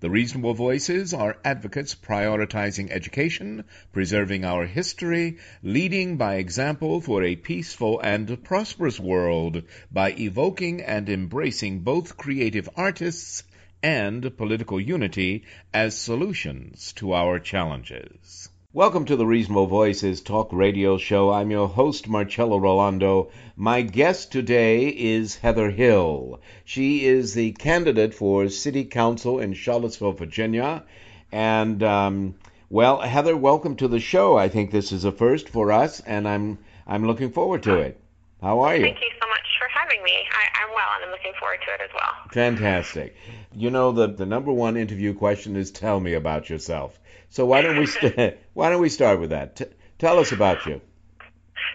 The reasonable voices are advocates prioritizing education, preserving our history, leading by example for a peaceful and prosperous world by evoking and embracing both creative artists and political unity as solutions to our challenges. Welcome to the Reasonable Voices Talk Radio Show. I'm your host, Marcello Rollando. My guest today is Heather Hill. She is the candidate for City Council in Charlottesville, Virginia. And, um, well, Heather, welcome to the show. I think this is a first for us, and I'm, I'm looking forward to it. How are you? Thank you so much for having me. I, am well, and I'm looking forward to it as well. Fantastic. You know, the, the number one interview question is tell me about yourself. So why don't we st- why don't we start with that? T- tell us about you.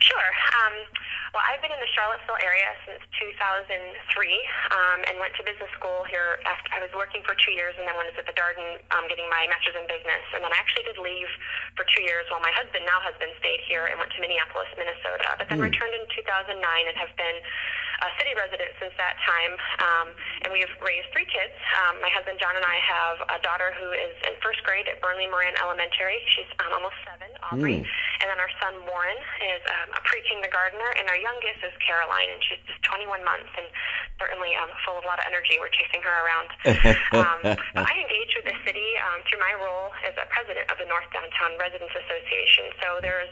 Sure. Um, well, I've been in the Charlottesville area since 2003 um, and went to business school here. After I was working for two years and then was at the Darden um, getting my master's in business. And then I actually did leave for two years while my husband, now husband, stayed here and went to Minneapolis, Minnesota. But then mm. returned in 2009 and have been a city resident since that time, um, and we have raised three kids. Um, my husband John and I have a daughter who is in first grade at Burnley Moran Elementary. She's um, almost seven, Aubrey, mm. and then our son Warren is um, a pre-kindergartner, and our youngest is Caroline, and she's just 21 months and certainly um, full of a lot of energy. We're chasing her around. um, I engage with the city um, through my role as a president of the North Downtown Residents Association. So there's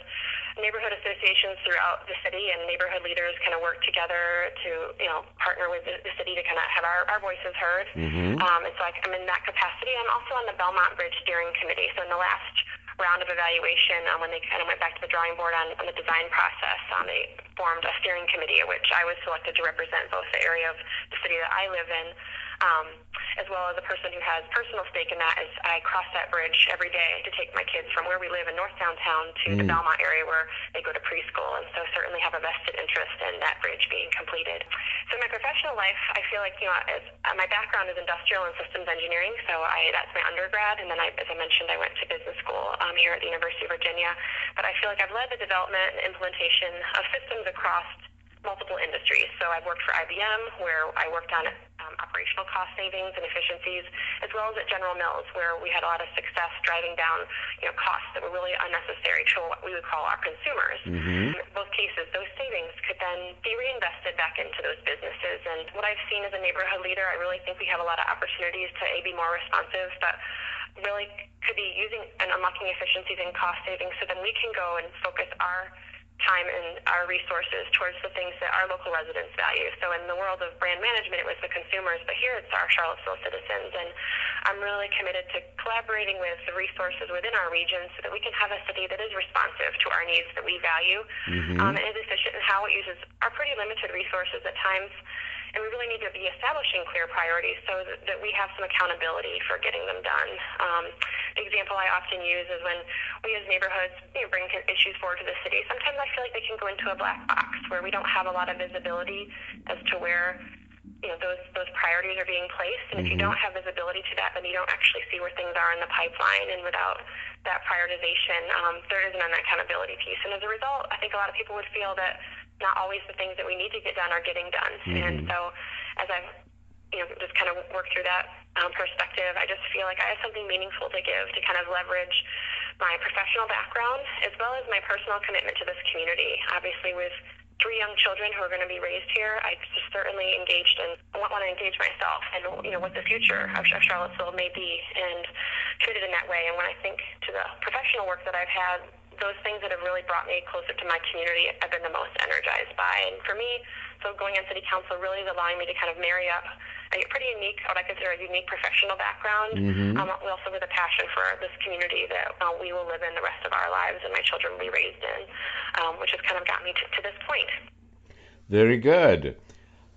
neighborhood associations throughout the city and neighborhood leaders kind of work together to you know partner with the, the city to kind of have our, our voices heard. Mm-hmm. Um, and so I, I'm in that capacity. I'm also on the Belmont Bridge Steering Committee. So in the last round of evaluation, um, when they kind of went back to the drawing board on, on the design process, um, they formed a steering committee, which I was selected to represent both the area of the city that I live in um, as well as a person who has personal stake in that as I cross that bridge every day to take my kids from where we live in North Downtown to mm. the Belmont area where they go to preschool, and so certainly have a vested interest in that bridge being completed. So in my professional life, I feel like you know, as, uh, my background is industrial and systems engineering, so I that's my undergrad, and then I, as I mentioned, I went to business school um, here at the University of Virginia. But I feel like I've led the development and implementation of systems across multiple industries. So I've worked for IBM, where I worked on um, operational cost savings and efficiencies, as well as at General Mills, where we had a lot of success driving down you know, costs that were really unnecessary to what we would call our consumers. Mm-hmm. In both cases, those savings could then be reinvested back into those businesses. And what I've seen as a neighborhood leader, I really think we have a lot of opportunities to A, be more responsive, but really could be using and unlocking efficiencies and cost savings so then we can go and focus our time and our resources towards the things that our local residents value. So in the world of brand management, it was the consumers, but here it's our Charlottesville citizens. And I'm really committed to collaborating with the resources within our region so that we can have a city that is responsive to our needs that we value mm-hmm. um, and is efficient in how it uses our pretty limited resources at times and we really need to be establishing clear priorities so that, that we have some accountability for getting them done. Um, the example I often use is when we as neighborhoods you know, bring issues forward to the city, sometimes I feel like they can go into a black box where we don't have a lot of visibility as to where you know those those priorities are being placed and mm-hmm. if you mm-hmm. don't have visibility to that then you don't actually see where things are in the pipeline and without that prioritization um, there isn't an accountability piece and as a result i think a lot of people would feel that not always the things that we need to get done are getting done. Mm-hmm. And so as I've you know, just kind of work through that um, perspective. I just feel like I have something meaningful to give to kind of leverage my professional background as well as my personal commitment to this community. Obviously, with three young children who are going to be raised here, I just certainly engaged and want, to engage myself and you know what the future of, of Charlottesville may be and committed in that way. And when I think to the professional work that I've had, those things that have really brought me closer to my community I've been the most energized by. And for me, so going on city council really is allowing me to kind of marry up a pretty unique, what I consider a unique professional background. Mm-hmm. Um, also with a passion for this community that uh, we will live in the rest of our lives and my children will be raised in, um, which has kind of got me to, to this point. Very good.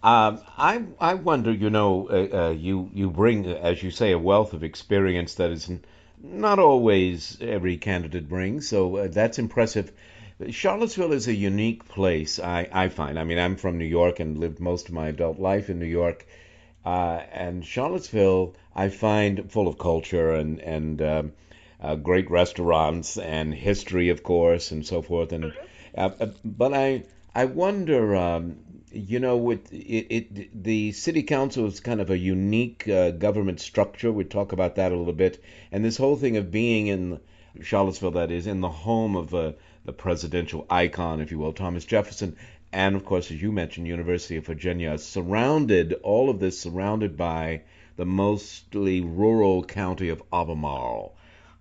Um, I I wonder, you know, uh, uh, you you bring, as you say, a wealth of experience that is not always every candidate brings. So uh, that's impressive. Charlottesville is a unique place, I, I find. I mean, I'm from New York and lived most of my adult life in New York. Uh, and Charlottesville, I find full of culture and and um, uh, great restaurants and history, of course, and so forth. And uh, uh but I I wonder, um, you know, with it, it, the city council is kind of a unique uh, government structure. We talk about that a little bit, and this whole thing of being in Charlottesville, that is, in the home of uh, the presidential icon, if you will, Thomas Jefferson and of course, as you mentioned, University of Virginia, surrounded all of this surrounded by the mostly rural county of Albemarle.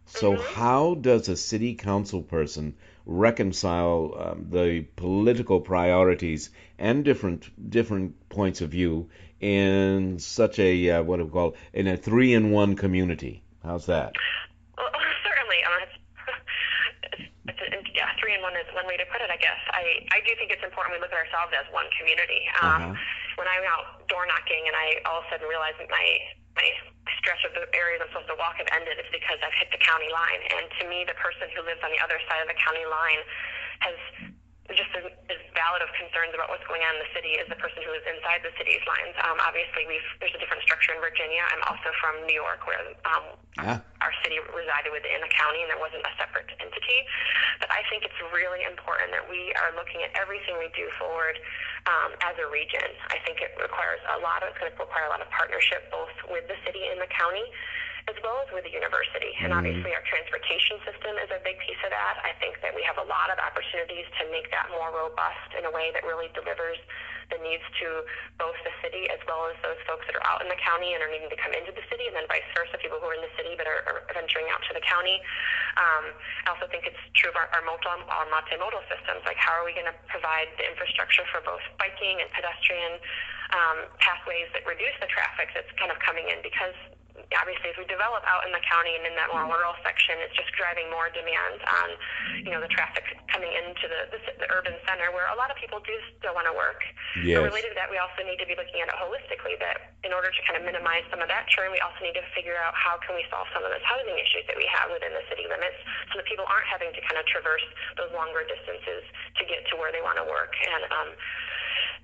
So, mm-hmm. how does a city council person reconcile um, the political priorities and different different points of view in such a uh, what do we call in a three in one community? How's that? One way to put it, I guess. I, I do think it's important we look at ourselves as one community. Um, uh-huh. When I'm out door knocking and I all of a sudden realize that my my stretch of the areas I'm supposed to walk have ended, it's because I've hit the county line. And to me, the person who lives on the other side of the county line has just as, as valid of concerns about what's going on in the city as the person who lives inside the city's lines. Um, obviously, we've there's a different structure in Virginia. I'm also from New York, where um, yeah. our city resided within a county, and there wasn't a separate entity. But I think it's really important that we are looking at everything we do forward um, as a region. I think it requires a lot of it's going to require a lot of partnership both with the city and the county as well as with the university. And mm-hmm. obviously, our transportation system is a big piece of that. I think that we have a lot of opportunities to make that more robust in a way that really delivers the needs to both the city as well as those folks that are out in the county and are needing to come into the city, and then vice versa, people who are in the city but are, are venturing out to the county. Um, I also think it's true of our, our, multi, our multimodal systems. Like, how are we going to provide the infrastructure for both biking and pedestrian um, pathways that reduce the traffic that's kind of coming in? Because obviously as we develop out in the county and in that more rural section, it's just driving more demand on, you know, the traffic coming into the, the, the urban center where a lot of people do still want to work. Yes. But related to that, we also need to be looking at it holistically that in order to kind of minimize some of that churn, we also need to figure out how can we solve some of those housing issues that we have within the city limits so that people aren't having to kind of traverse those longer distances to get to where they want to work. And um,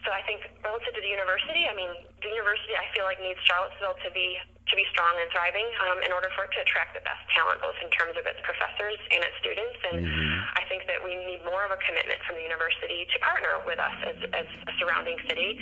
so I think relative to the university, I mean, the university I feel like needs Charlottesville to be to be strong and thriving um, in order for it to attract the best talent, both in terms of its professors and its students. And mm-hmm. I think that we need more of a commitment from the university to partner with us as, as a surrounding city.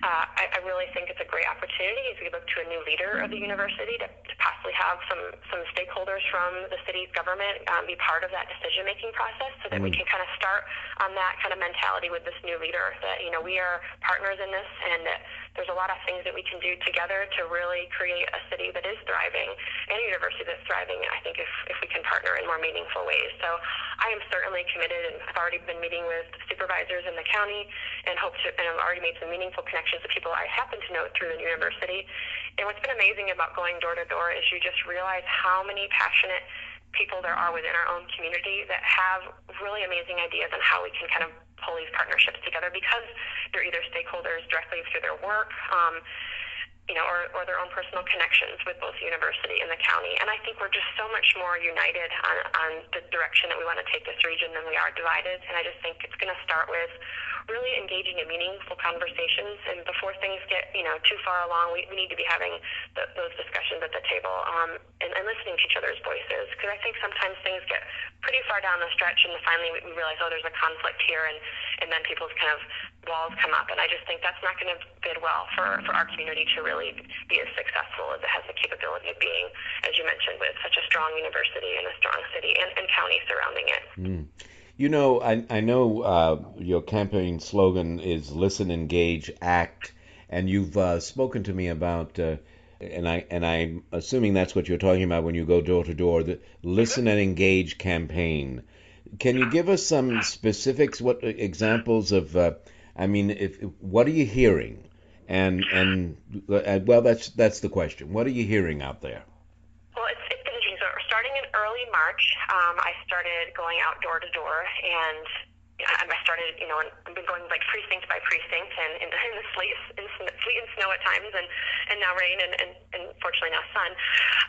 Uh, I, I really think it's a great opportunity as we look to a new leader of the university to, to possibly have some some stakeholders from the city's government um, be part of that decision making process, so that mm-hmm. we can kind of start on that kind of mentality with this new leader. That you know we are partners in this, and that there's a lot of things that we can do together to really create a city that is thriving and a university that's thriving. I think if, if we can partner in more meaningful ways. So I am certainly committed, and I've already been meeting with supervisors in the county, and hope to, and I've already made some meaningful connections with people I happen to know through the university. And what's been amazing about going door to door is you just realize how many passionate people there are within our own community that have really amazing ideas on how we can kind of pull these partnerships together because they're either stakeholders directly through their work, um, you know, or, or their own personal connections with both the university and the county. And I think we're just so much more united on, on the direction that we want to take this region than we are divided. And I just think it's going to start with really engaging in meaningful conversations. And before things get, you know, too far along, we, we need to be having the, those discussions at the table um, and, and listening to each other's voices. Because I think sometimes things get pretty far down the stretch, and finally we, we realize, oh, there's a conflict here, and and then people's kind of walls come up. And I just think that's not going to bid well for for our community to really be as successful as it has the capability of being, as you mentioned, with such a strong university and a strong city and, and county surrounding it. Mm. You know, I, I know uh, your campaign slogan is listen, engage, act, and you've uh, spoken to me about, uh, and I and I'm assuming that's what you're talking about when you go door to door, the listen and engage campaign. Can you give us some specifics? What examples of? Uh, I mean, if what are you hearing? And and uh, well, that's that's the question. What are you hearing out there? Well, it's, it's interesting. So starting in early March, um, I started going out door to door and I started, you know, I've been going like precinct by precinct and in, in the sleet, in, sleet and snow at times, and and now rain and and, and fortunately now sun.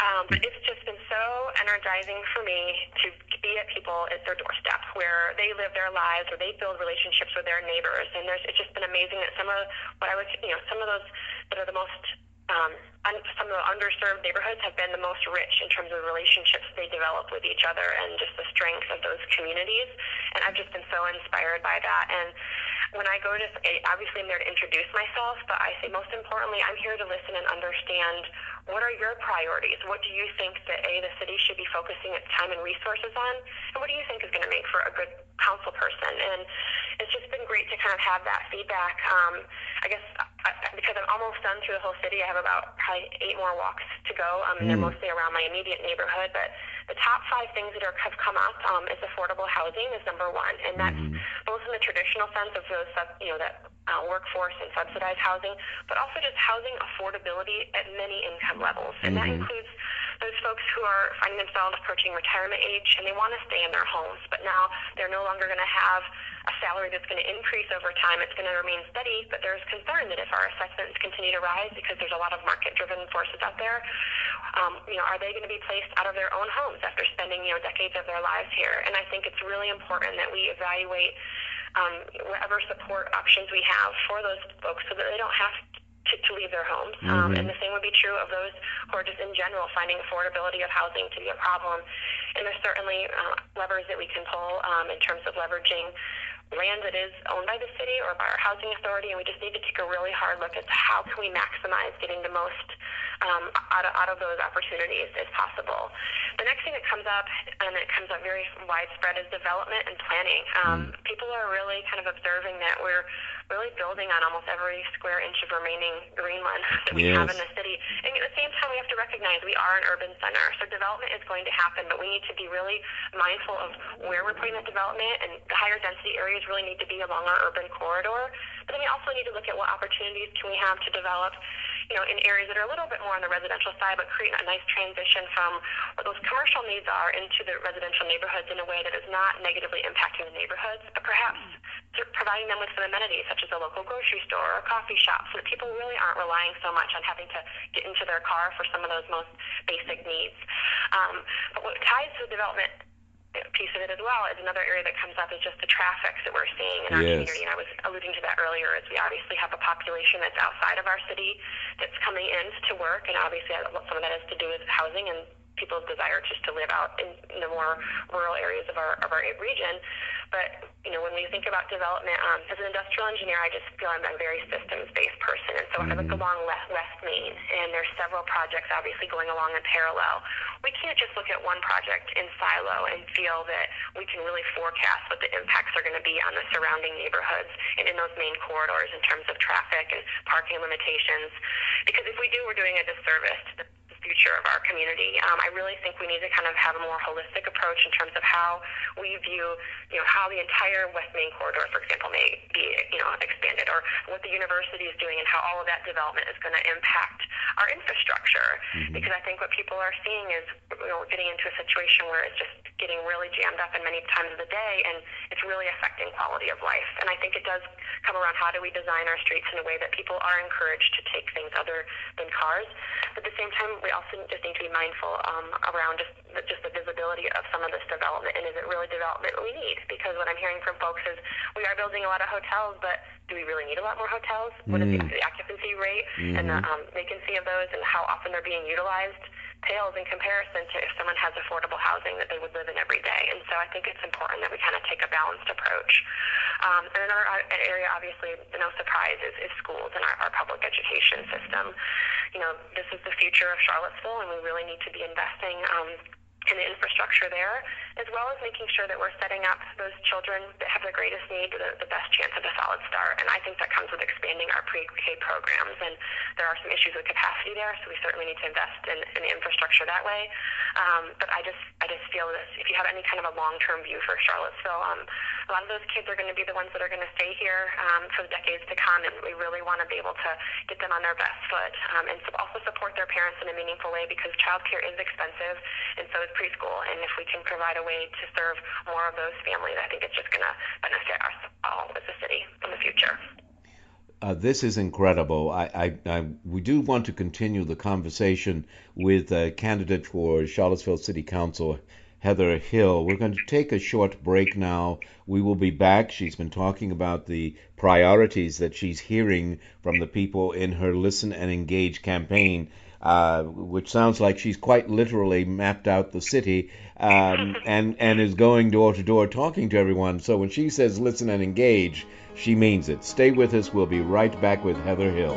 Um, but it's just been so energizing for me to be at people at their doorstep where they live their lives, where they build relationships with their neighbors, and there's it's just been amazing that some of what I would, you know, some of those that are the most um, some of the underserved neighborhoods have been the most rich in terms of relationships they develop with each other and just the strength of those communities. And I've just been so inspired by that. And when I go to, obviously I'm there to introduce myself, but I say most importantly, I'm here to listen and understand what are your priorities? What do you think that A, the city should be focusing its time and resources on? And what do you think is going to make for a good council person? And it's just been great to kind of have that feedback. Um, I guess I, because I'm almost done through the whole city, I have about probably eight more walks to go. Um, and mm. they're hmm. mostly around my immediate neighborhood, but the top five things that are, have come up um, is affordable housing is number one, and that's mm-hmm. both in the traditional sense of those, you know, that uh, workforce and subsidized housing, but also just housing affordability at many income levels, and mm-hmm. that includes those folks who are finding themselves approaching retirement age and they want to stay in their homes, but now they're no longer going to have a salary that's going to increase over time. It's going to remain steady, but there's concern that if our assessments continue to rise because there's a lot of market-driven forces out there, um, you know, are they going to be placed out of their own homes after spending you know decades of their lives here? And I think it's really important that we evaluate um, whatever support options we have for those folks so that they don't have to, to leave their homes. Um, mm-hmm. Um, and the same would be true of those who are just in general finding affordability of housing to be a problem. And there's certainly uh, levers that we can pull um, in terms of leveraging land that is owned by the city or by our housing authority, and we just need to take a really hard look at how can we maximize getting the most um, out, of, out of those opportunities as possible. The next thing that comes up, and it comes up very widespread, is development and planning. Um, mm. People are really kind of observing that we're really building on almost every square inch of remaining greenland that we yes. have in the city. And at the same time, we have to recognize we are an urban center, so development is going to happen, but we need to be really mindful of where we're putting that development, and the higher density areas really need to be along our urban corridor. But then we also need to look at what opportunities can we have to develop you know, in areas that are a little bit more on the residential side, but create a nice transition from what those commercial needs are into the residential neighborhoods in a way that is not negatively impacting the neighborhoods, but perhaps providing them with some amenities such as a local grocery store or coffee shop so that people really aren't relying so much on having to get into their car for some of those most basic needs. Um, but what ties to the development piece of it as well is another area that comes up is just the traffic that we're seeing in our yes. community. And I was alluding to that earlier, as we obviously have a population that's outside of our city that's coming in to work, and obviously some of that has to do with housing and people's desire just to live out in, in the more rural areas of our of our region. But you know, when we think about development, um, as an industrial engineer, I just feel I'm a very systems-based person, and so mm-hmm. I look along West, West Main, and there's several projects obviously going along in parallel. We can't just look at one project in silo and feel that we can really forecast what the impacts are going to be on the surrounding neighborhoods and in those main corridors in terms of traffic and parking limitations. Because if we do, we're doing a disservice to the future of our community. Um, I really think we need to kind of have a more holistic approach in terms of how we view, you know, how the entire West Main corridor, for example, may be, you know, expanded, or what the university is doing, and how all of that development is going to impact our infrastructure. Mm-hmm. Because I think what people are seeing is, you know, we're getting into a situation where it's just getting really jammed up in many times of the day, and it's really affecting quality of life. And I think it does come around how do we design our streets in a way that people are encouraged to take things other than cars. But at the same time, we also just need to be mindful um, around just the, just the visibility of some of this development, and is it really development we need? Because what I'm hearing from folks is we are building a lot of hotels, but do we really need a lot more hotels? What is the, Mm. the occupancy rate Mm-hmm. and the um, vacancy of those, and how often they're being utilized? Pales in comparison to if someone has affordable housing that they would live in every day. And so I think it's important that we kind of take a balanced approach. Um, and another area, obviously, no surprise, is, is schools and our, our public education system. You know, this is the future of Charlottesville, and we really need to be investing. Um, in the infrastructure there, as well as making sure that we're setting up those children that have the greatest need the, the best chance of a solid start. And I think that comes with expanding our pre-K programs. And there are some issues with capacity there, so we certainly need to invest in, in infrastructure that way. Um, but I just, I just feel this. If you have any kind of a long-term view for Charlottesville, um, a lot of those kids are going to be the ones that are going to stay here um, for the decades to come, and we really want to be able to get them on their best foot um, and so also support their parents in a meaningful way because childcare is expensive, and so is preschool. And if we can provide a way to serve more of those families, I think it's just going to benefit us all as a city in the future. Uh, this is incredible. I, I, I, we do want to continue the conversation with uh, candidate for Charlottesville City Council, Heather Hill. We're going to take a short break now. We will be back. She's been talking about the priorities that she's hearing from the people in her Listen and Engage campaign, uh, which sounds like she's quite literally mapped out the city um, and, and is going door to door talking to everyone. So when she says listen and engage, she means it. Stay with us. We'll be right back with Heather Hill.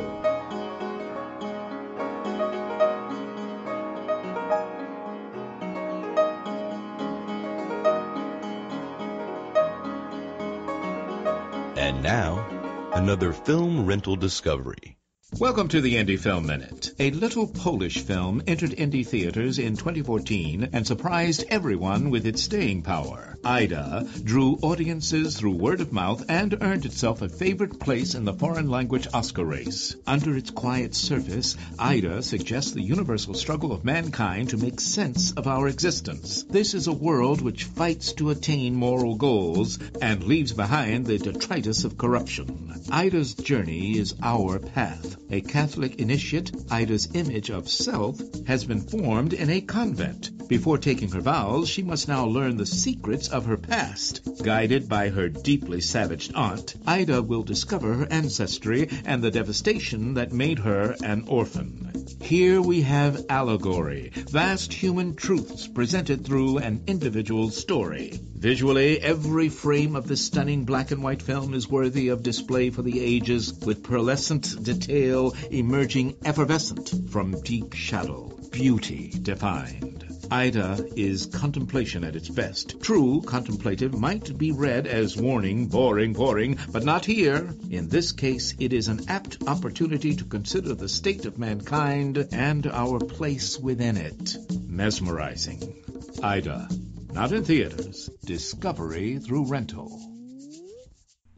And now, another film rental discovery. Welcome to the Indie Film Minute. A little Polish film entered indie theaters in 2014 and surprised everyone with its staying power. Ida drew audiences through word of mouth and earned itself a favorite place in the foreign language Oscar race. Under its quiet surface, Ida suggests the universal struggle of mankind to make sense of our existence. This is a world which fights to attain moral goals and leaves behind the detritus of corruption. Ida's journey is our path. A Catholic initiate, Ida's image of self has been formed in a convent. Before taking her vows, she must now learn the secrets of her past. Guided by her deeply savaged aunt, Ida will discover her ancestry and the devastation that made her an orphan. Here we have allegory, vast human truths presented through an individual's story. Visually, every frame of this stunning black and white film is worthy of display for the ages, with pearlescent detail emerging effervescent from deep shadow, beauty defined. Ida is contemplation at its best. True, contemplative might be read as warning, boring, boring, but not here. In this case, it is an apt opportunity to consider the state of mankind and our place within it. Mesmerizing. Ida. Not in theaters. Discovery through rental.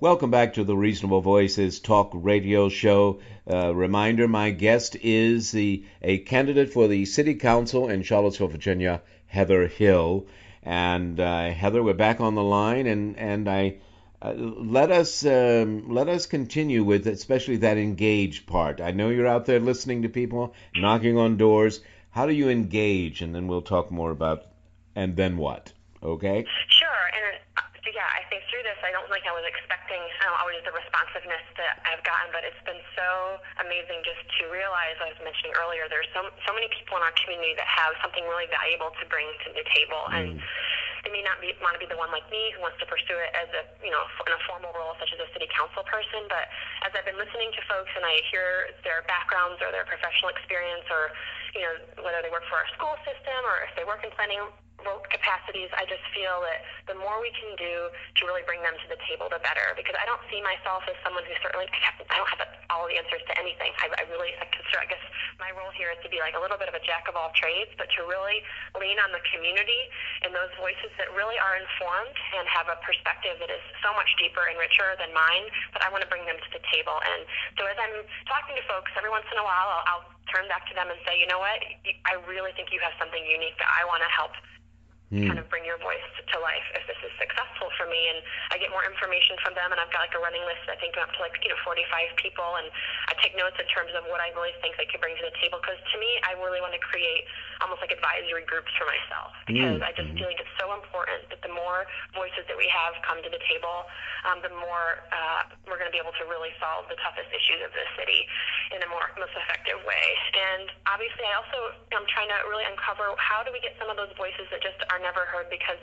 Welcome back to the Reasonable Voices Talk Radio Show. Uh, reminder: my guest is the a candidate for the City Council in Charlottesville, Virginia, Heather Hill. And uh, Heather, we're back on the line, and and I uh, let us um, let us continue with especially that engage part. I know you're out there listening to people, knocking on doors. How do you engage? And then we'll talk more about and then what. Okay. Sure, and yeah, I think through this, I don't think I was expecting uh, always the responsiveness that I've gotten, but it's been so amazing just to realize, as I was mentioning earlier, there's so so many people in our community that have something really valuable to bring to the table, and they may not be, want to be the one like me who wants to pursue it as a you know in a formal role such as a city council person, but as I've been listening to folks and I hear their backgrounds or their professional experience or you know whether they work for our school system or if they work in planning role capacities, I just feel that the more we can do to really bring them to the table, the better. Because I don't see myself as someone who certainly I don't have all the answers to anything. I, I really I I guess my role here is to be like a little bit of a jack of all trades, but to really lean on the community and those voices that really are informed and have a perspective that is so much deeper and richer than mine. But I want to bring them to the table. And so as I'm talking to folks, every once in a while, I'll, I'll turn back to them and say, you know what, I really think you have something unique that I want to help kind of bring your voice to life if this is successful for me. And I get more information from them, and I've got like a running list. I think up to like you know 45 people, and I take notes in terms of what I really think they could bring to the table. Because to me, I really want to create almost like advisory groups for myself because Mm, I just mhm. feel like it's so important that the more voices that we have come to the table, um, the more uh, we're going to be able to really solve the toughest issues of the city in a more most effective way. And obviously, I also am trying to really uncover how do we get some of those voices that just are never heard because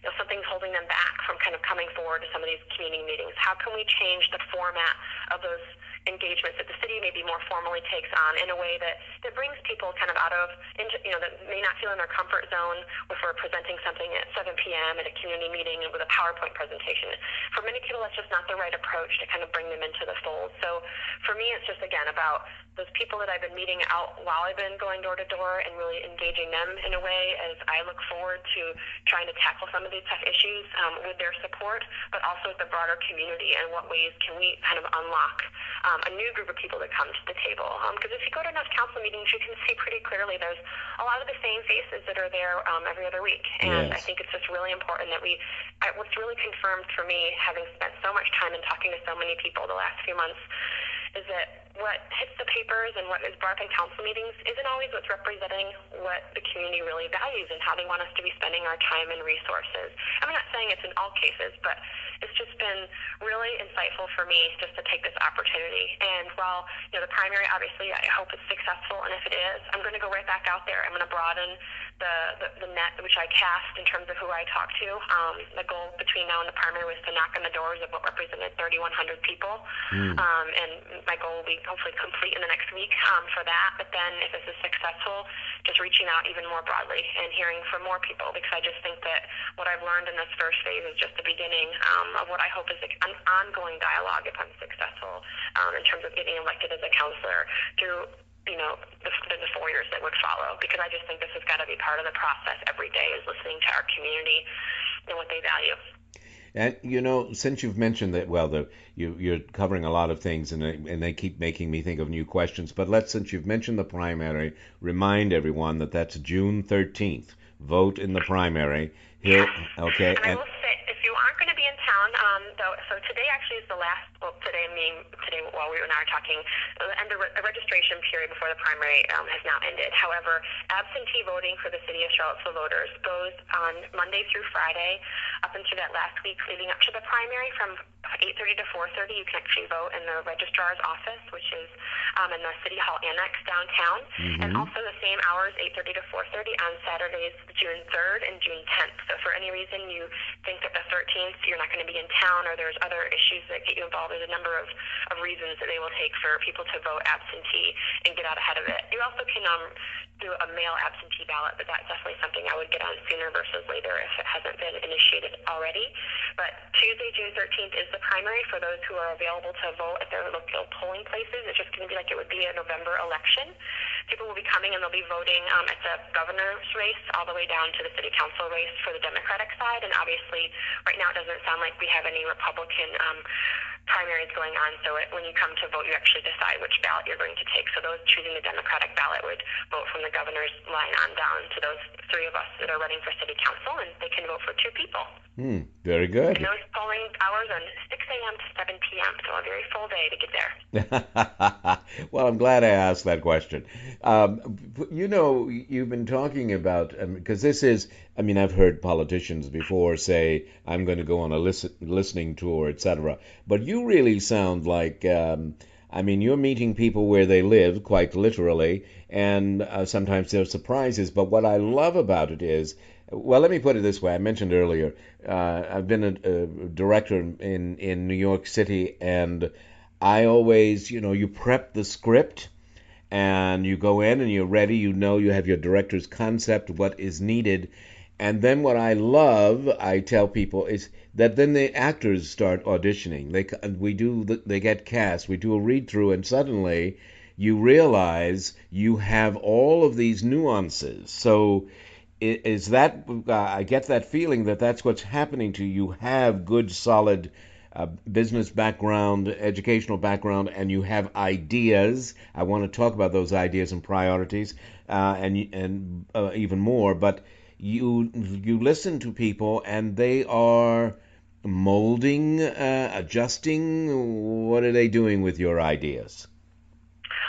you know, something's holding them back from kind of coming forward to some of these community meetings. How can we change the format of those engagements that the city maybe more formally takes on in a way that, that brings people kind of out of, you know, that may not feel in their comfort zone if we're presenting something at 7 p.m. at a community meeting with a PowerPoint presentation. For many people, that's just not the right approach to kind of bring them into the fold. So for me, it's just, again, about those people that I've been meeting out while I've been going door to door and really engaging them in a way as I look forward to trying to tackle some of these tough issues um, with their support, but also with the broader community and what ways can we kind of unlock um, a new group of people that come to the table. Because if you go to enough council meetings, you can see pretty clearly there's a lot of the same faces that are there um, every other week. And I think it's just really important that we, what's really confirmed for me, having spent so much time and talking to so many people the last few months, is that what hits the papers and what is brought up in council meetings isn't always what's representing what the community really values and how they want us to be spending our time and resources. I'm not saying it's in all cases, but it's just been really insightful for me just to take this opportunity. And while you know the primary, obviously, I hope it's successful, and if it is, I'm going to go right back out there. I'm going to broaden the, the the net which I cast in terms of who I talk to. Um, the goal between now and the primary was to knock on the doors of what represented 3,100 people, Mm. um, and my goal will be hopefully complete in the next week um, for that. But then, if this is successful, just reaching out even more broadly and hearing from more people because I just think that what I've learned in this first phase is just the beginning um, of what I hope is an ongoing dialogue if I'm successful um, in terms of getting elected as a counselor through you know, the, the, the four years that would follow, because I just think this has got to be part of the process every day is listening to our community and what they value. And you know, since you've mentioned that, well, the, you, you're covering a lot of things, and they, and they keep making me think of new questions. But let's, since you've mentioned the primary, remind everyone that that's June 13th. Vote in the primary. Here, okay, And and will say, if you aren't going to be in town, um, though, so today actually is the last. Well, today meaning today while we and I are talking, the end of re- the registration period before the primary um, has now ended. However, absentee voting for the city of Charlottesville voters goes on Monday through Friday, up into that last week leading up to the primary from 8:30 to 4:30. You can actually vote in the registrar's office, which is um, in the city hall annex downtown, and Mhm. also the same hours, 8:30 to 4:30 on Saturdays, June 3rd and June 10th. So for any reason you think that the 13th you're not going to be in town, or there's other issues that get you involved, there's a number of, of reasons that they will take for people to vote absentee and get out ahead of it. You also can um, do a mail absentee ballot, but that's definitely something I would get on sooner versus later if it hasn't been initiated already. But Tuesday, June 13th is the primary for those who are available to vote at their local polling places. It's just going to be like it would be a November election. People will be coming and they'll be voting um, at the governor's race all the way down to the city council race for the Democratic side. And obviously, right now it doesn't sound like we have any Republican um, primaries going on. So it, when you come to vote, you actually decide which ballot you're going to take. So those choosing the Democratic ballot would vote from the governor's line on down to those three of us that are running for city council, and they can vote for two people. Hmm, very good. And those polling hours are 6 a.m. to 7 p.m. So a very full day to get there. well, I'm glad I asked that question. Um, you know, you've been talking about because this is. I mean, I've heard politicians before say, "I'm going to go on a listen, listening tour, etc." But you really sound like. Um, I mean, you're meeting people where they live, quite literally, and uh, sometimes there are surprises. But what I love about it is, well, let me put it this way. I mentioned earlier, uh, I've been a, a director in in New York City, and I always, you know, you prep the script and you go in and you're ready. You know, you have your director's concept, what is needed. And then what I love, I tell people, is that then the actors start auditioning. They we do the, they get cast. We do a read through, and suddenly you realize you have all of these nuances. So is that uh, I get that feeling that that's what's happening to you. You have good, solid uh, business background, educational background, and you have ideas. I want to talk about those ideas and priorities, uh, and and uh, even more. But you you listen to people, and they are molding, uh, adjusting. What are they doing with your ideas?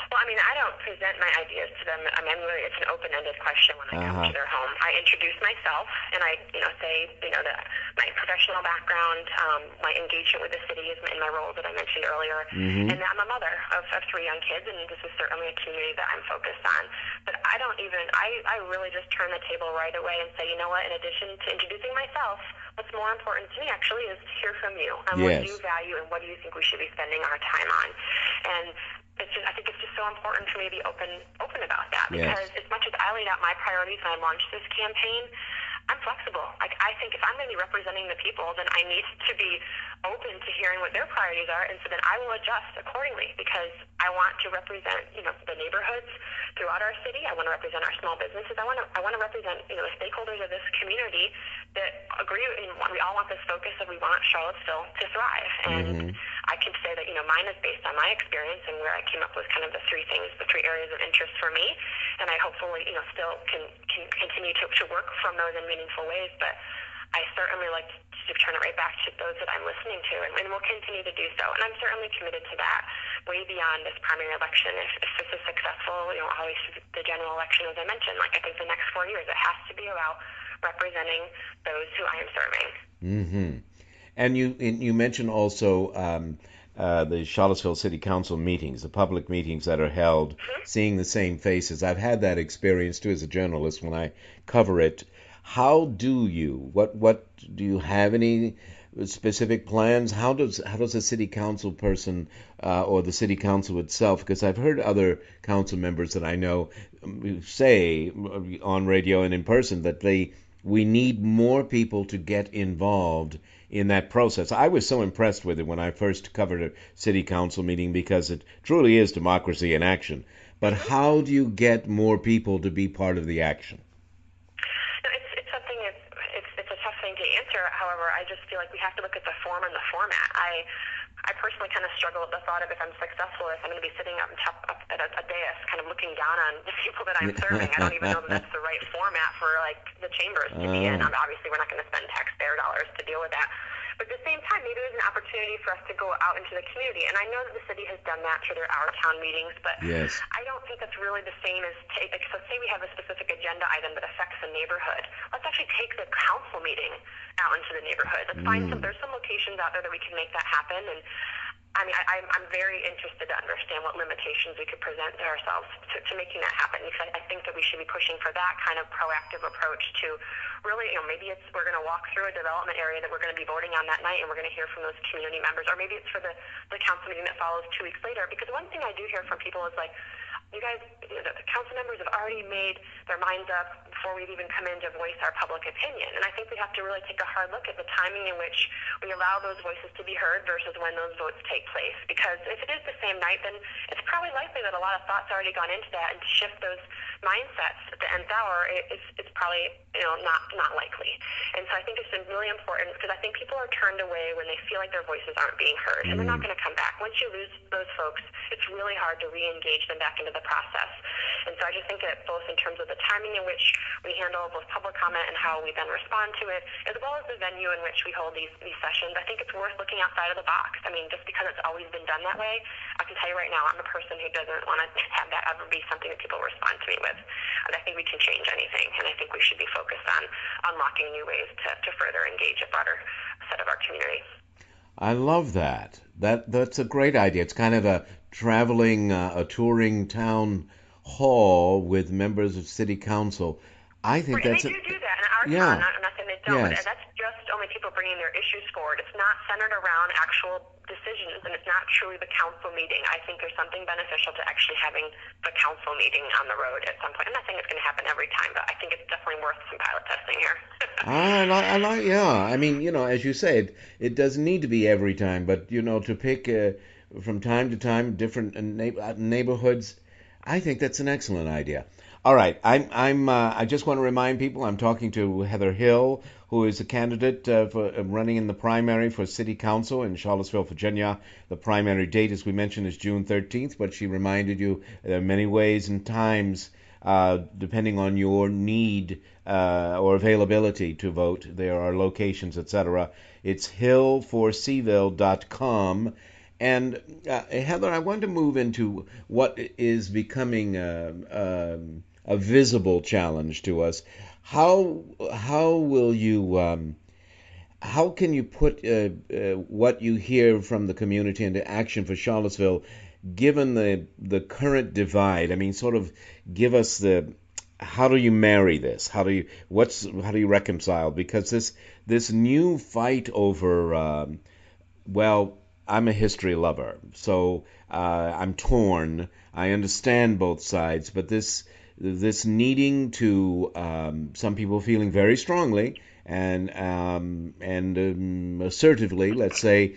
Well, I mean, I don't present my ideas to them. I mean, really, it's an open-ended question when I come Uh-huh. to their home. I introduce myself and I, you know, say, you know, that my professional background, um, my engagement with the city is in my roles that I mentioned earlier, Mhm. and that I'm a mother of, of three young kids, and this is certainly a community that I'm focused on. But I don't even, I, I really just turn the table right away and say, you know what? In addition to introducing myself, what's more important to me actually is to hear from you. And what Yes. do you value and what do you think we should be spending our time on? And it's just, I think it's just so important to be open open about that Yes. because as much as I laid out my priorities when I launched this campaign, I'm flexible. Like I think if I'm going to be representing the people, then I need to be open to hearing what their priorities are, and so then I will adjust accordingly because I want to represent, you know, the neighborhoods throughout our city. I want to represent our small businesses. I want to I want to represent, you know, the stakeholders of this community that agree. And we all want this focus that we want Charlottesville to thrive. And Mhm. I can say that you know mine is based on my experience and where I came up with kind of the three things, the three areas of interest for me, and I hopefully you know still can can continue to, to work from those in meaningful ways. But I certainly like to, to turn it right back to those that I'm listening to, and, and will continue to do so. And I'm certainly committed to that way beyond this primary election. If, if this is successful, you know, always the general election, as I mentioned, like I think the next four years, it has to be about representing those who I am serving. Mm-hmm. And you and you mentioned also um, uh, the Charlottesville City Council meetings, the public meetings that are held, seeing the same faces. I've had that experience too as a journalist when I cover it. How do you? What what do you have any specific plans? How does how does a city council person uh, or the city council itself? Because I've heard other council members that I know um, say on radio and in person that they we need more people to get involved in that process. I was so impressed with it when I first covered a city council meeting because it truly is democracy in action. But how do you get more people to be part of the action? No, it's it's something it's it's it's a tough thing to answer. However, I just feel like we have to look at the form and the format. I I personally kind of struggle with the thought of if I'm successful, if I'm going to be sitting up, top, up at a, a dais, kind of looking down on the people that I'm serving. I don't even know that that's the right format for like the chambers to be in. Oh. Um, obviously, we're not going to spend taxpayer dollars to deal with that. But at the same time, maybe there's an opportunity for us to go out into the community. And I know that the city has done that through their Our Town meetings, but Yes. I don't think that's really the same as take. Like, so say we have a specific agenda item that affects a neighborhood. Let's actually take the council meeting out into the neighborhood. Let's find mm. some. There's some locations out there that we can make that happen. And I mean, I, I'm I'm very interested to understand what limitations we could present to ourselves to, to making that happen. Because I, I think that we should be pushing for that kind of proactive approach to really, you know, maybe it's we're going to walk through a development area that we're going to be voting on that night, and we're going to hear from those community members, or maybe it's for the the council meeting that follows two weeks later. Because one thing I do hear from people is like, you guys, the council members have already made their minds up before we've even come in to voice our public opinion. And I think we have to really take a hard look at the timing in which we allow those voices to be heard versus when those votes take place. Because if it is the same night, then it's probably likely that a lot of thought's already gone into that, and to shift those mindsets at the nth hour is it's probably you know not not likely. And so I think it's really important because I think people are turned away when they feel like their voices aren't being heard, and they're not mm. going to come back. Once you lose those folks, it's really hard to re-engage them back into the process. And so I just think that both in terms of the timing in which we handle both public comment and how we then respond to it, as well as the venue in which we hold these these sessions, I think it's worth looking outside of the box. I mean, just because it's always been done that way, I can tell you right now, I'm a person who doesn't want to have that ever be something that people respond to me with. And I think we can change anything, and I think we should be focused on unlocking new ways to, to further engage a broader set of our community. I love that. That that's a great idea. It's kind of a traveling, uh, a touring town hall with members of city council. I think that's and a, they do do that in our Yeah. town. Not, not saying they don't, Yes. that's just only people bringing their issues forward. It's not centered around actual decisions, and it's not truly the council meeting. I think there's something beneficial to actually having the council meeting on the road at some point. I'm not saying it's going to happen every time, but I think it's definitely worth some pilot testing here. I like, I like, yeah. I mean, you know, as you said, it doesn't need to be every time, but you know, to pick uh, from time to time different uh, uh, neighborhoods, I think that's an excellent idea. All right, I'm, I'm, uh, I just want to remind people I'm talking to Heather Hill, who is a candidate uh, for uh, running in the primary for City Council in Charlottesville, Virginia. The primary date, as we mentioned, is June 13th, but she reminded you there are many ways and times uh, depending on your need uh, or availability to vote. There are locations, etc. It's hillforseville.com, And uh, Heather, I want to move into what is becoming a, a, visible challenge to us. How how will you um, how can you put uh, uh, what you hear from the community into action for Charlottesville, given the the current divide? I mean, sort of give us the how do you marry this? How do you what's how do you reconcile? Because this this new fight over um, well, I'm a history lover, so uh, I'm torn. I understand both sides, but this this needing to um, some people feeling very strongly and um, and um, assertively, let's say,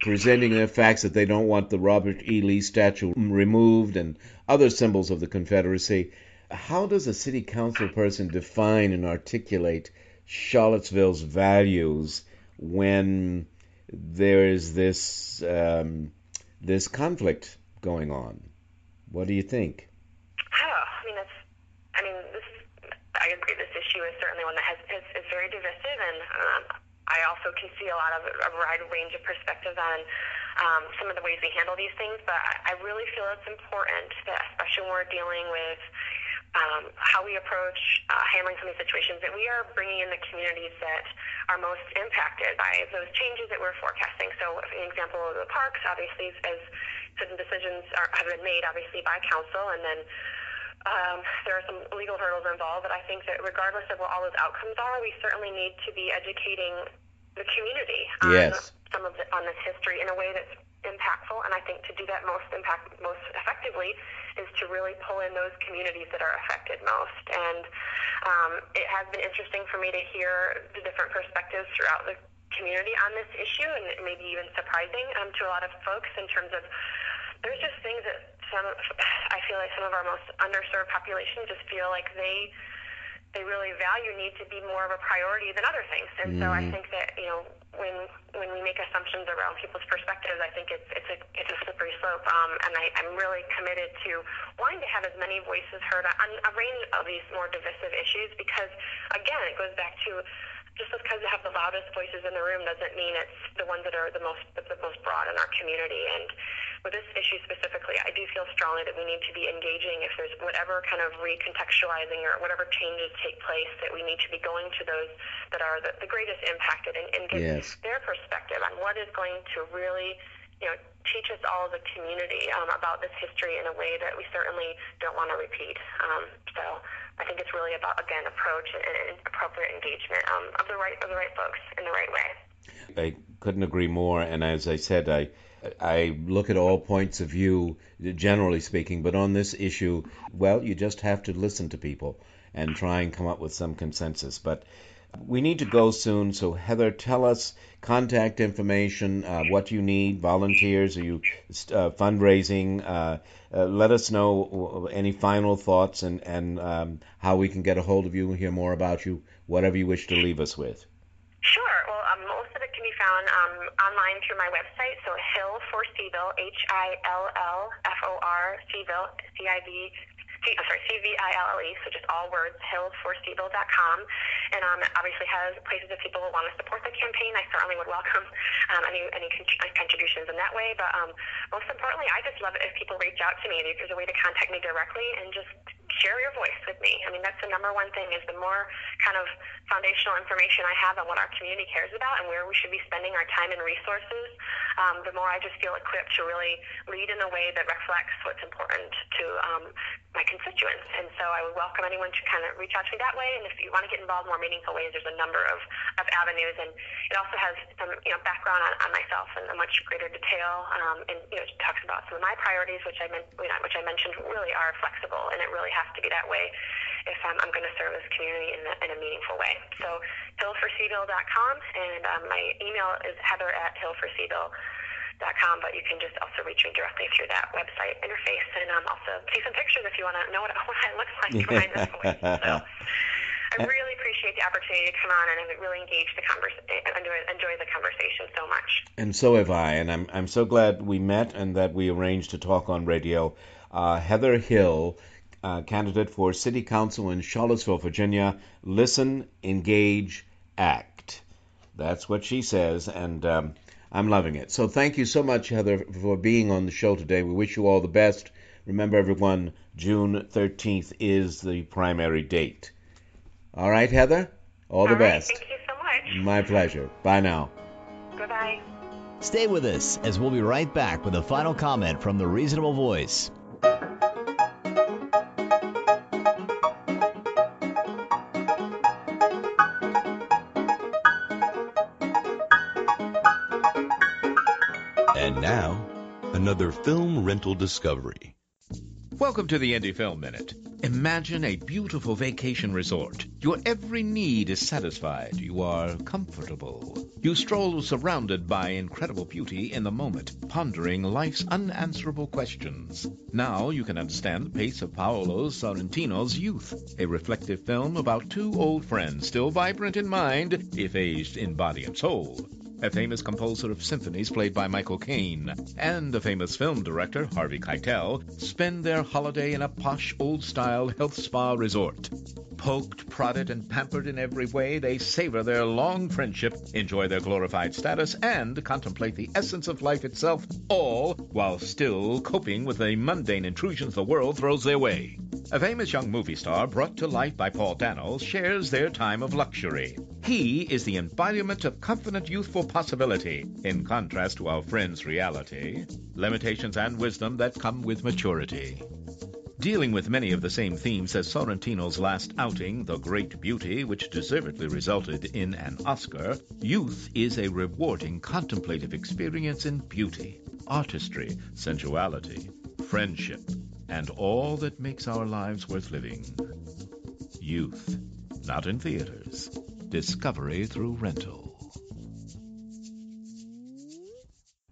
presenting the facts that they don't want the Robert E. Lee statue removed and other symbols of the Confederacy. How does a city council person define and articulate Charlottesville's values when there is this um, this conflict going on? What do you think? Oh, I mean, that's. I mean, this. I agree. This issue is certainly one that has is, is very divisive, and um, I also can see a lot of a wide range of perspectives on um, some of the ways we handle these things. But I really feel it's important that, especially when we're dealing with um, how we approach uh, handling some of these situations, that we are bringing in the communities that are most impacted by those changes that we're forecasting. So, an example of the parks, obviously, as certain decisions are, have been made, obviously, by council, and then um, there are some legal hurdles involved. But I think that regardless of what all those outcomes are, we certainly need to be educating the community on yes. some of the, on this history in a way that's impactful. And I think to do that most impact most effectively is to really pull in those communities that are affected most. And um, it has been interesting for me to hear the different perspectives throughout the community on this issue, and maybe even surprising um, to a lot of folks in terms of there's just things that some I feel like some of our most underserved populations just feel like they they really value need to be more of a priority than other things. And mm-hmm. so I mm-hmm. think that you know when when we make assumptions around people's perspectives, I think it's it's a it's a slippery slope. Um, and I, I'm really committed to wanting to have as many voices heard on a range of these more divisive issues because again, it goes back to just because they have the loudest voices in the room doesn't mean it's the ones that are the most the most broad in our community. And with this issue specifically, I do feel strongly that we need to be engaging if there's whatever kind of recontextualizing or whatever changes take place, that we need to be going to those that are the, the greatest impacted and, and get yes. their perspective on what is going to really you know, teach us all a community um, about this history in a way that we certainly don't want to repeat. Um, so I think it's really about again approach and, and appropriate engagement um, of the right of the right folks in the right way. I couldn't agree more. And as I said, I I look at all points of view, generally speaking, but on this issue, well, you just have to listen to people and try and come up with some consensus. But we need to go soon, so Heather, tell us contact information, uh, what you need, volunteers, are you uh, fundraising? Uh, uh let us know any final thoughts and, and um, how we can get a hold of you and hear more about you, whatever you wish to leave us with. Sure. Well, um, most of it can be found um, online through my website. So Hill for Cville, H I L L F O R Cville, C I V C, I'm sorry, C-V-I-L-L-E, so just all words, hillsforcville.com. And um, obviously has places if people want to support the campaign. I certainly would welcome um, any, any con- contributions in that way. But um, most importantly, I just love it if people reach out to me. If there's a way to contact me directly and just share your voice with me. I mean, that's the number one thing is the more kind of foundational information I have on what our community cares about and where we should be spending our time and resources, um, the more I just feel equipped to really lead in a way that reflects what's important to um, my constituents. And so I would welcome anyone to kind of reach out to me that way. And if you want to get involved in more meaningful ways, there's a number of, of avenues. And it also has some you know background on, on myself in a much greater detail. Um, and you know it talks about some of my priorities, which I meant, which I mentioned really are flexible, and it really has to be that way if I'm, I'm going to serve this community in, a, in a meaningful way. So hillforcville.com, and um, my email is heather at hillforcville.com com, but you can just also reach me directly through that website interface and um, also see some pictures if you want to know what, what I look like behind this voice. So I really appreciate the opportunity to come on and I really engage the conversation, enjoy, enjoy the conversation so much. And so have I, and I'm I'm so glad we met and that we arranged to talk on radio. Uh, Heather Hill. Uh, candidate for City Council in Charlottesville, Virginia. Listen, engage, act. That's what she says. And um, I'm loving it. So thank you so much, Heather, for being on the show today. We wish you all the best. Remember, everyone, June 13th is the primary date. All right, Heather? All the All right, best. Thank you so much. My pleasure. Bye now. Goodbye. Stay with us as we'll be right back with a final comment from the Reasonable Voice. Another film rental discovery. Welcome to the Indie Film Minute. Imagine a beautiful vacation resort. Your every need is satisfied. You are comfortable. You stroll surrounded by incredible beauty in the moment, pondering life's unanswerable questions. Now you can understand the pace of Paolo Sorrentino's youth, a reflective film about two old friends still vibrant in mind, if aged in body and soul a famous composer of symphonies played by Michael Caine, and a famous film director, Harvey Keitel, spend their holiday in a posh, old-style health spa resort. Poked, prodded, and pampered in every way, they savor their long friendship, enjoy their glorified status, and contemplate the essence of life itself, all while still coping with the mundane intrusions the world throws their way. A famous young movie star brought to life by Paul Dano shares their time of luxury. He is the embodiment of confident youthful possibility, in contrast to our friend's reality, limitations and wisdom that come with maturity. Dealing with many of the same themes as Sorrentino's last outing, The Great Beauty, which deservedly resulted in an Oscar, Youth is a rewarding contemplative experience in beauty, artistry, sensuality, friendship, and all that makes our lives worth living. Youth, not in theaters. Discovery through rental.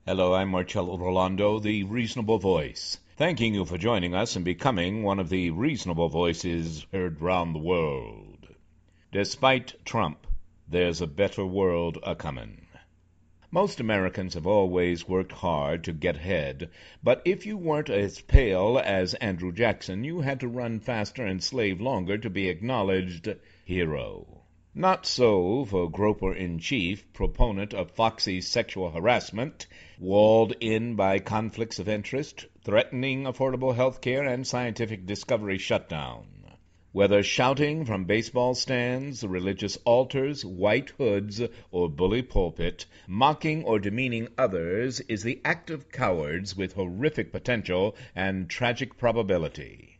Hello, I'm Marcello Rollando, the Reasonable Voice. Thanking you for joining us and becoming one of the reasonable voices heard round the world. Despite Trump, there's a better world a comin'. Most Americans have always worked hard to get ahead, but if you weren't as pale as Andrew Jackson, you had to run faster and slave longer to be acknowledged hero. Not so for Groper in Chief, proponent of Foxy's sexual harassment, walled in by conflicts of interest, threatening affordable health care and scientific discovery shutdown. Whether shouting from baseball stands, religious altars, white hoods, or bully pulpit, mocking or demeaning others is the act of cowards with horrific potential and tragic probability.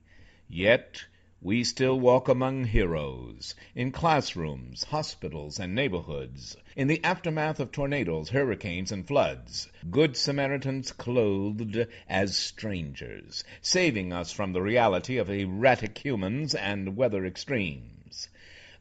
Yet, we still walk among heroes, in classrooms, hospitals, and neighborhoods, in the aftermath of tornadoes, hurricanes, and floods, good Samaritans clothed as strangers, saving us from the reality of erratic humans and weather extremes.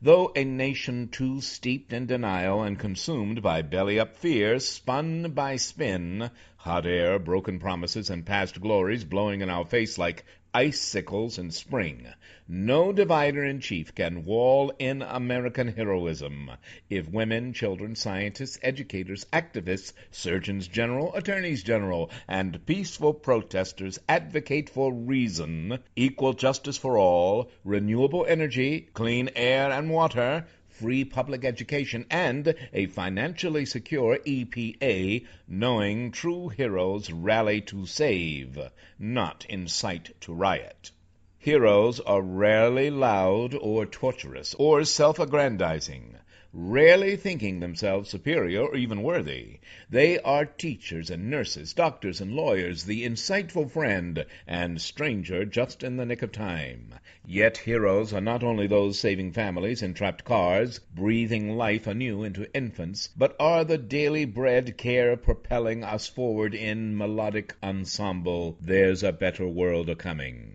Though a nation too steeped in denial and consumed by belly-up fear, spun by spin, hot air, broken promises, and past glories blowing in our face like icicles in spring, no divider in chief can wall in American heroism. If women, children, scientists, educators, activists, surgeons general, attorneys general, and peaceful protesters advocate for reason, equal justice for all, renewable energy, clean air and water, free public education, and a financially secure EPA, knowing true heroes rally to save, not incite to riot. Heroes are rarely loud or torturous or self-aggrandizing, rarely thinking themselves superior or even worthy. They are teachers and nurses, doctors and lawyers, the insightful friend and stranger just in the nick of time. Yet heroes are not only those saving families in trapped cars, breathing life anew into infants, but are the daily bread care propelling us forward in melodic ensemble, There's a Better World a-Coming.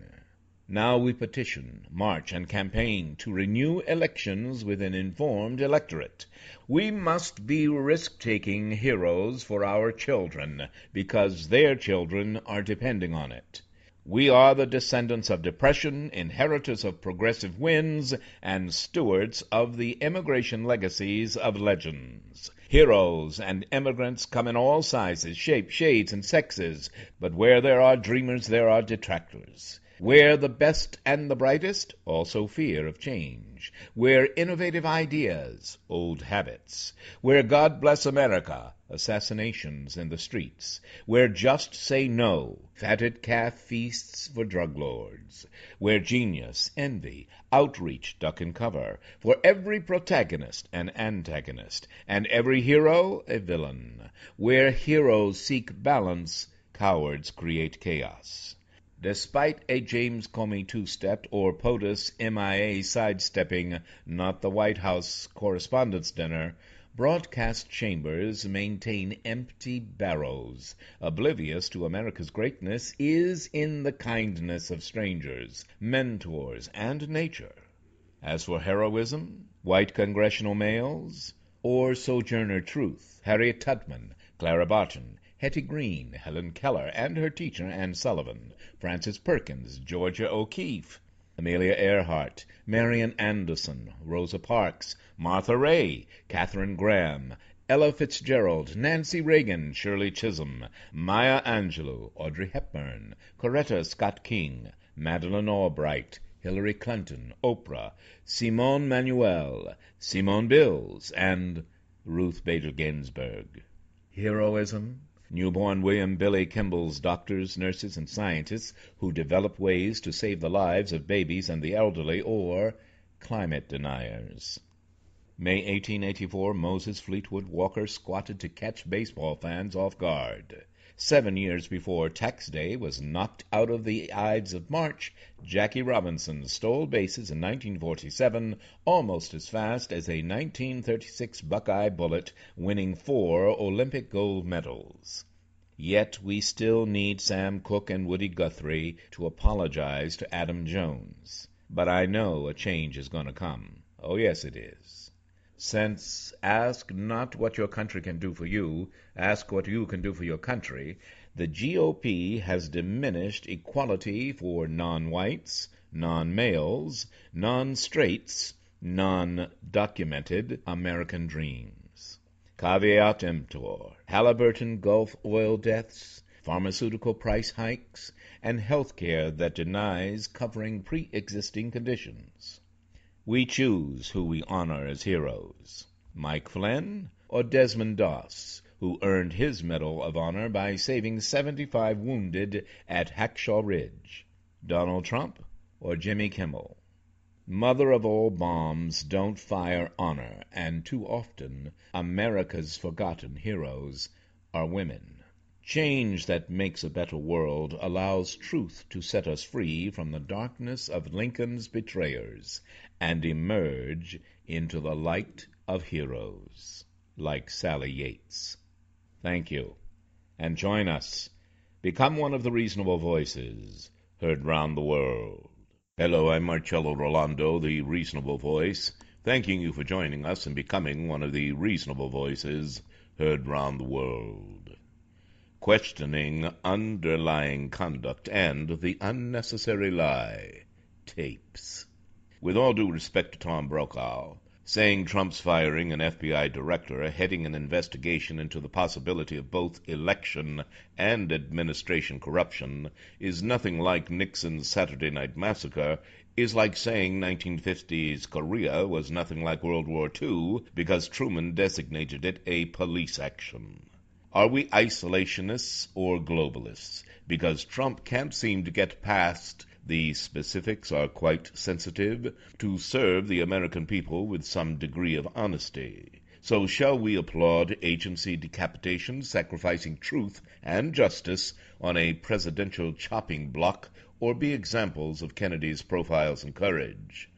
Now we petition, march, and campaign to renew elections with an informed electorate. We must be risk-taking heroes for our children, because their children are depending on it. We are the descendants of depression, inheritors of progressive winds, and stewards of the immigration legacies of legends. Heroes and emigrants come in all sizes, shapes, shades, and sexes, but where there are dreamers there are detractors. Where the best and the brightest, also fear of change. Where innovative ideas, old habits. Where God bless America, assassinations in the streets. Where just say no, fatted calf feasts for drug lords. Where genius, envy, outreach duck and cover. For every protagonist an antagonist, and every hero a villain. Where heroes seek balance, cowards create chaos. Despite a James Comey two-stepped or POTUS MIA sidestepping not the White House Correspondents' Dinner, broadcast chambers maintain empty barrows. Oblivious to America's greatness is in the kindness of strangers, mentors, and nature. As for heroism, white congressional males, or Sojourner Truth, Harriet Tubman, Clara Barton, Hetty Green, Helen Keller and her teacher Anne Sullivan, Frances Perkins, Georgia O'Keeffe, Amelia Earhart, Marian Anderson, Rosa Parks, Martha Raye, Katharine Graham, Ella Fitzgerald, Nancy Reagan, Shirley Chisholm, Maya Angelou, Audrey Hepburn, Coretta Scott King, Madeleine Albright, Hillary Clinton, Oprah, Simone Manuel, Simone Biles, and Ruth Bader Ginsburg. Heroism? Newborn William Billy Kimball's doctors, nurses, and scientists who develop ways to save the lives of babies and the elderly, or climate deniers. May 1884, Moses Fleetwood Walker squatted to catch baseball fans off guard. Seven years before Tax Day was knocked out of the Ides of March, Jackie Robinson stole bases in 1947 almost as fast as a 1936 Buckeye Bullet, winning four Olympic gold medals. Yet we still need Sam Cooke and Woody Guthrie to apologize to Adam Jones. But I know a change is going to come. Oh, yes, it is. Since ask not what your country can do for you, ask what you can do for your country, the GOP has diminished equality for non-whites, non-males, non-straights, non-documented American dreams. Caveat emptor. Halliburton Gulf oil deaths, pharmaceutical price hikes, and health care that denies covering pre-existing conditions. We choose who we honor as heroes Mike Flynn or Desmond Doss, who earned his Medal of Honor by saving 75 wounded at Hacksaw Ridge, Donald Trump or Jimmy Kimmel. Mother of all bombs, don't fire honor, and too often America's forgotten heroes are women. Change that makes a better world allows truth to set us free from the darkness of Lincoln's betrayers and emerge into the light of heroes like Sally Yates. Thank you, and join us. Become one of the reasonable voices heard round the world. Hello, I'm Marcello Rollando, the reasonable voice, thanking you for joining us and becoming one of the reasonable voices heard round the world questioning underlying conduct and the unnecessary lie tapes. With all due respect to Tom Brokaw, saying Trump's firing an FBI director, heading an investigation into the possibility of both election and administration corruption, is nothing like Nixon's Saturday Night Massacre, is like saying 1950s Korea was nothing like World War II because Truman designated it a police action. Are we isolationists or globalists? Because Trump can't seem to get past the specifics are quite sensitive to serve the American people with some degree of honesty. So shall we applaud agency decapitation sacrificing truth and justice on a presidential chopping block or be examples of Kennedy's profiles and courage?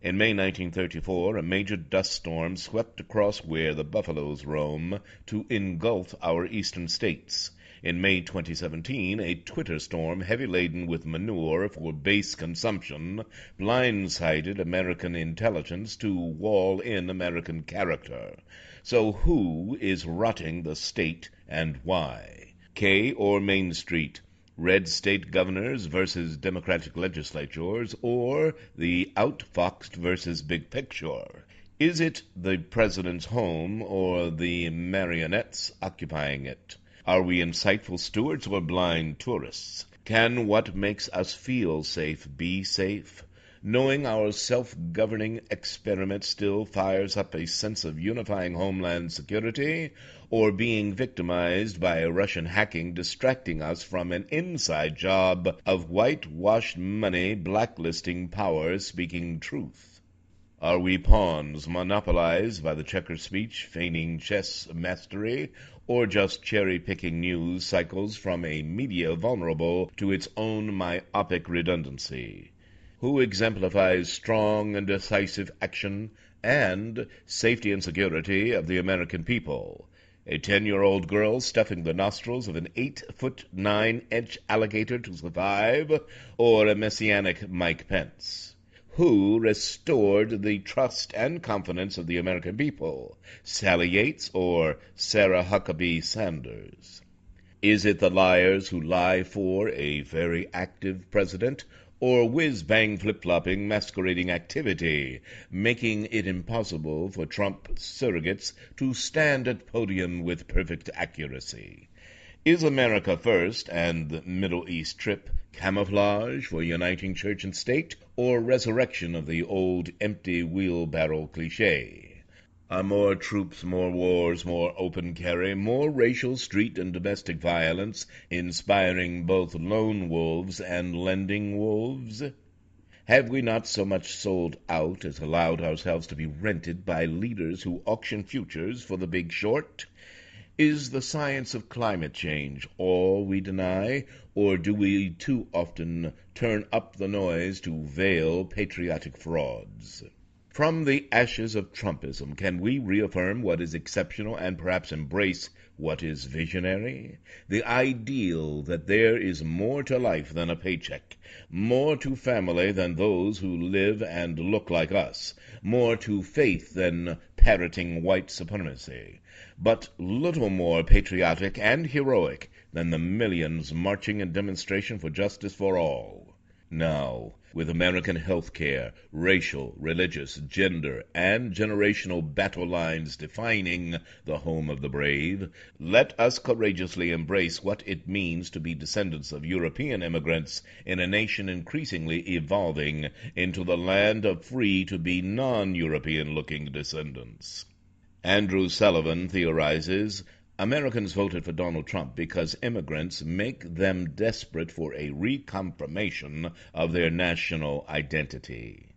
In May 1934, a major dust storm swept across where the buffaloes roam to engulf our eastern states. In May 2017, a Twitter storm heavy laden with manure for base consumption blindsided American intelligence to wall in American character. So who is rotting the state and why? K or Main Street? Red state governors versus Democratic legislatures, or the outfoxed versus big picture? Is it the president's home or the marionettes occupying it? Are we insightful stewards or blind tourists? Can what makes us feel safe be safe? Knowing our self-governing experiment still fires up a sense of unifying homeland security, or being victimized by Russian hacking distracting us from an inside job of whitewashed money blacklisting power speaking truth? Are we pawns monopolized by the checker speech feigning chess mastery, or just cherry-picking news cycles from a media vulnerable to its own myopic redundancy? Who exemplifies strong and decisive action and safety and security of the American people? A ten-year-old girl stuffing the nostrils of an eight-foot nine-inch alligator to survive, or a messianic Mike Pence? Who restored the trust and confidence of the American people, Sally Yates or Sarah Huckabee Sanders? Is it the liars who lie for a very active president, or whiz-bang flip-flopping masquerading activity, making it impossible for Trump surrogates to stand at podium with perfect accuracy? Is America First and the Middle East trip camouflage for uniting church and state, or resurrection of the old empty wheelbarrow cliche? Are more troops, more wars, more open carry, more racial, street, and domestic violence inspiring both lone wolves and lending wolves? Have we not so much sold out as allowed ourselves to be rented by leaders who auction futures for the big short? Is the science of climate change all we deny, or do we too often turn up the noise to veil patriotic frauds? From the ashes of Trumpism can we reaffirm what is exceptional and perhaps embrace what is visionary? The ideal that there is more to life than a paycheck, more to family than those who live and look like us, more to faith than parroting white supremacy, but little more patriotic and heroic than the millions marching in demonstration for justice for all. Now, with American health care, racial, religious, gender, and generational battle lines defining the home of the brave, let us courageously embrace what it means to be descendants of European immigrants in a nation increasingly evolving into the land of free to be non-European looking descendants. Andrew Sullivan theorizes Americans voted for Donald Trump because immigrants make them desperate for a reconfirmation of their national identity.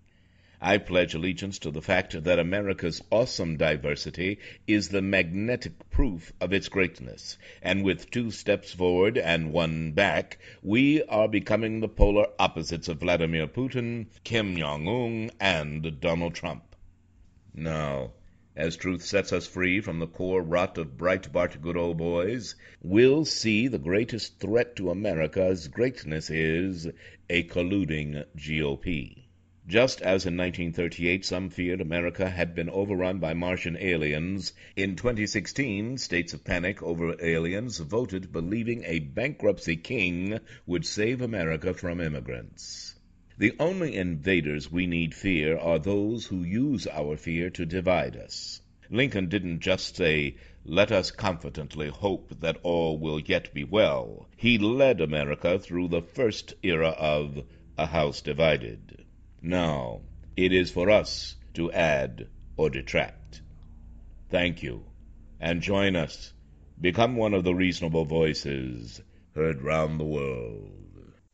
I pledge allegiance to the fact that America's awesome diversity is the magnetic proof of its greatness, and with two steps forward and one back, we are becoming the polar opposites of Vladimir Putin, Kim Jong Un, and Donald Trump. Now, as truth sets us free from the core rut of Breitbart good old boys, we'll see the greatest threat to America's greatness is a colluding GOP. Just as in 1938 some feared America had been overrun by Martian aliens, in 2016 states of panic over aliens voted believing a bankruptcy king would save America from immigrants. The only invaders we need fear are those who use our fear to divide us. Lincoln didn't just say, let us confidently hope that all will yet be well. He led America through the first era of a house divided. Now, it is for us to add or detract. Thank you, and join us. Become one of the reasonable voices heard round the world.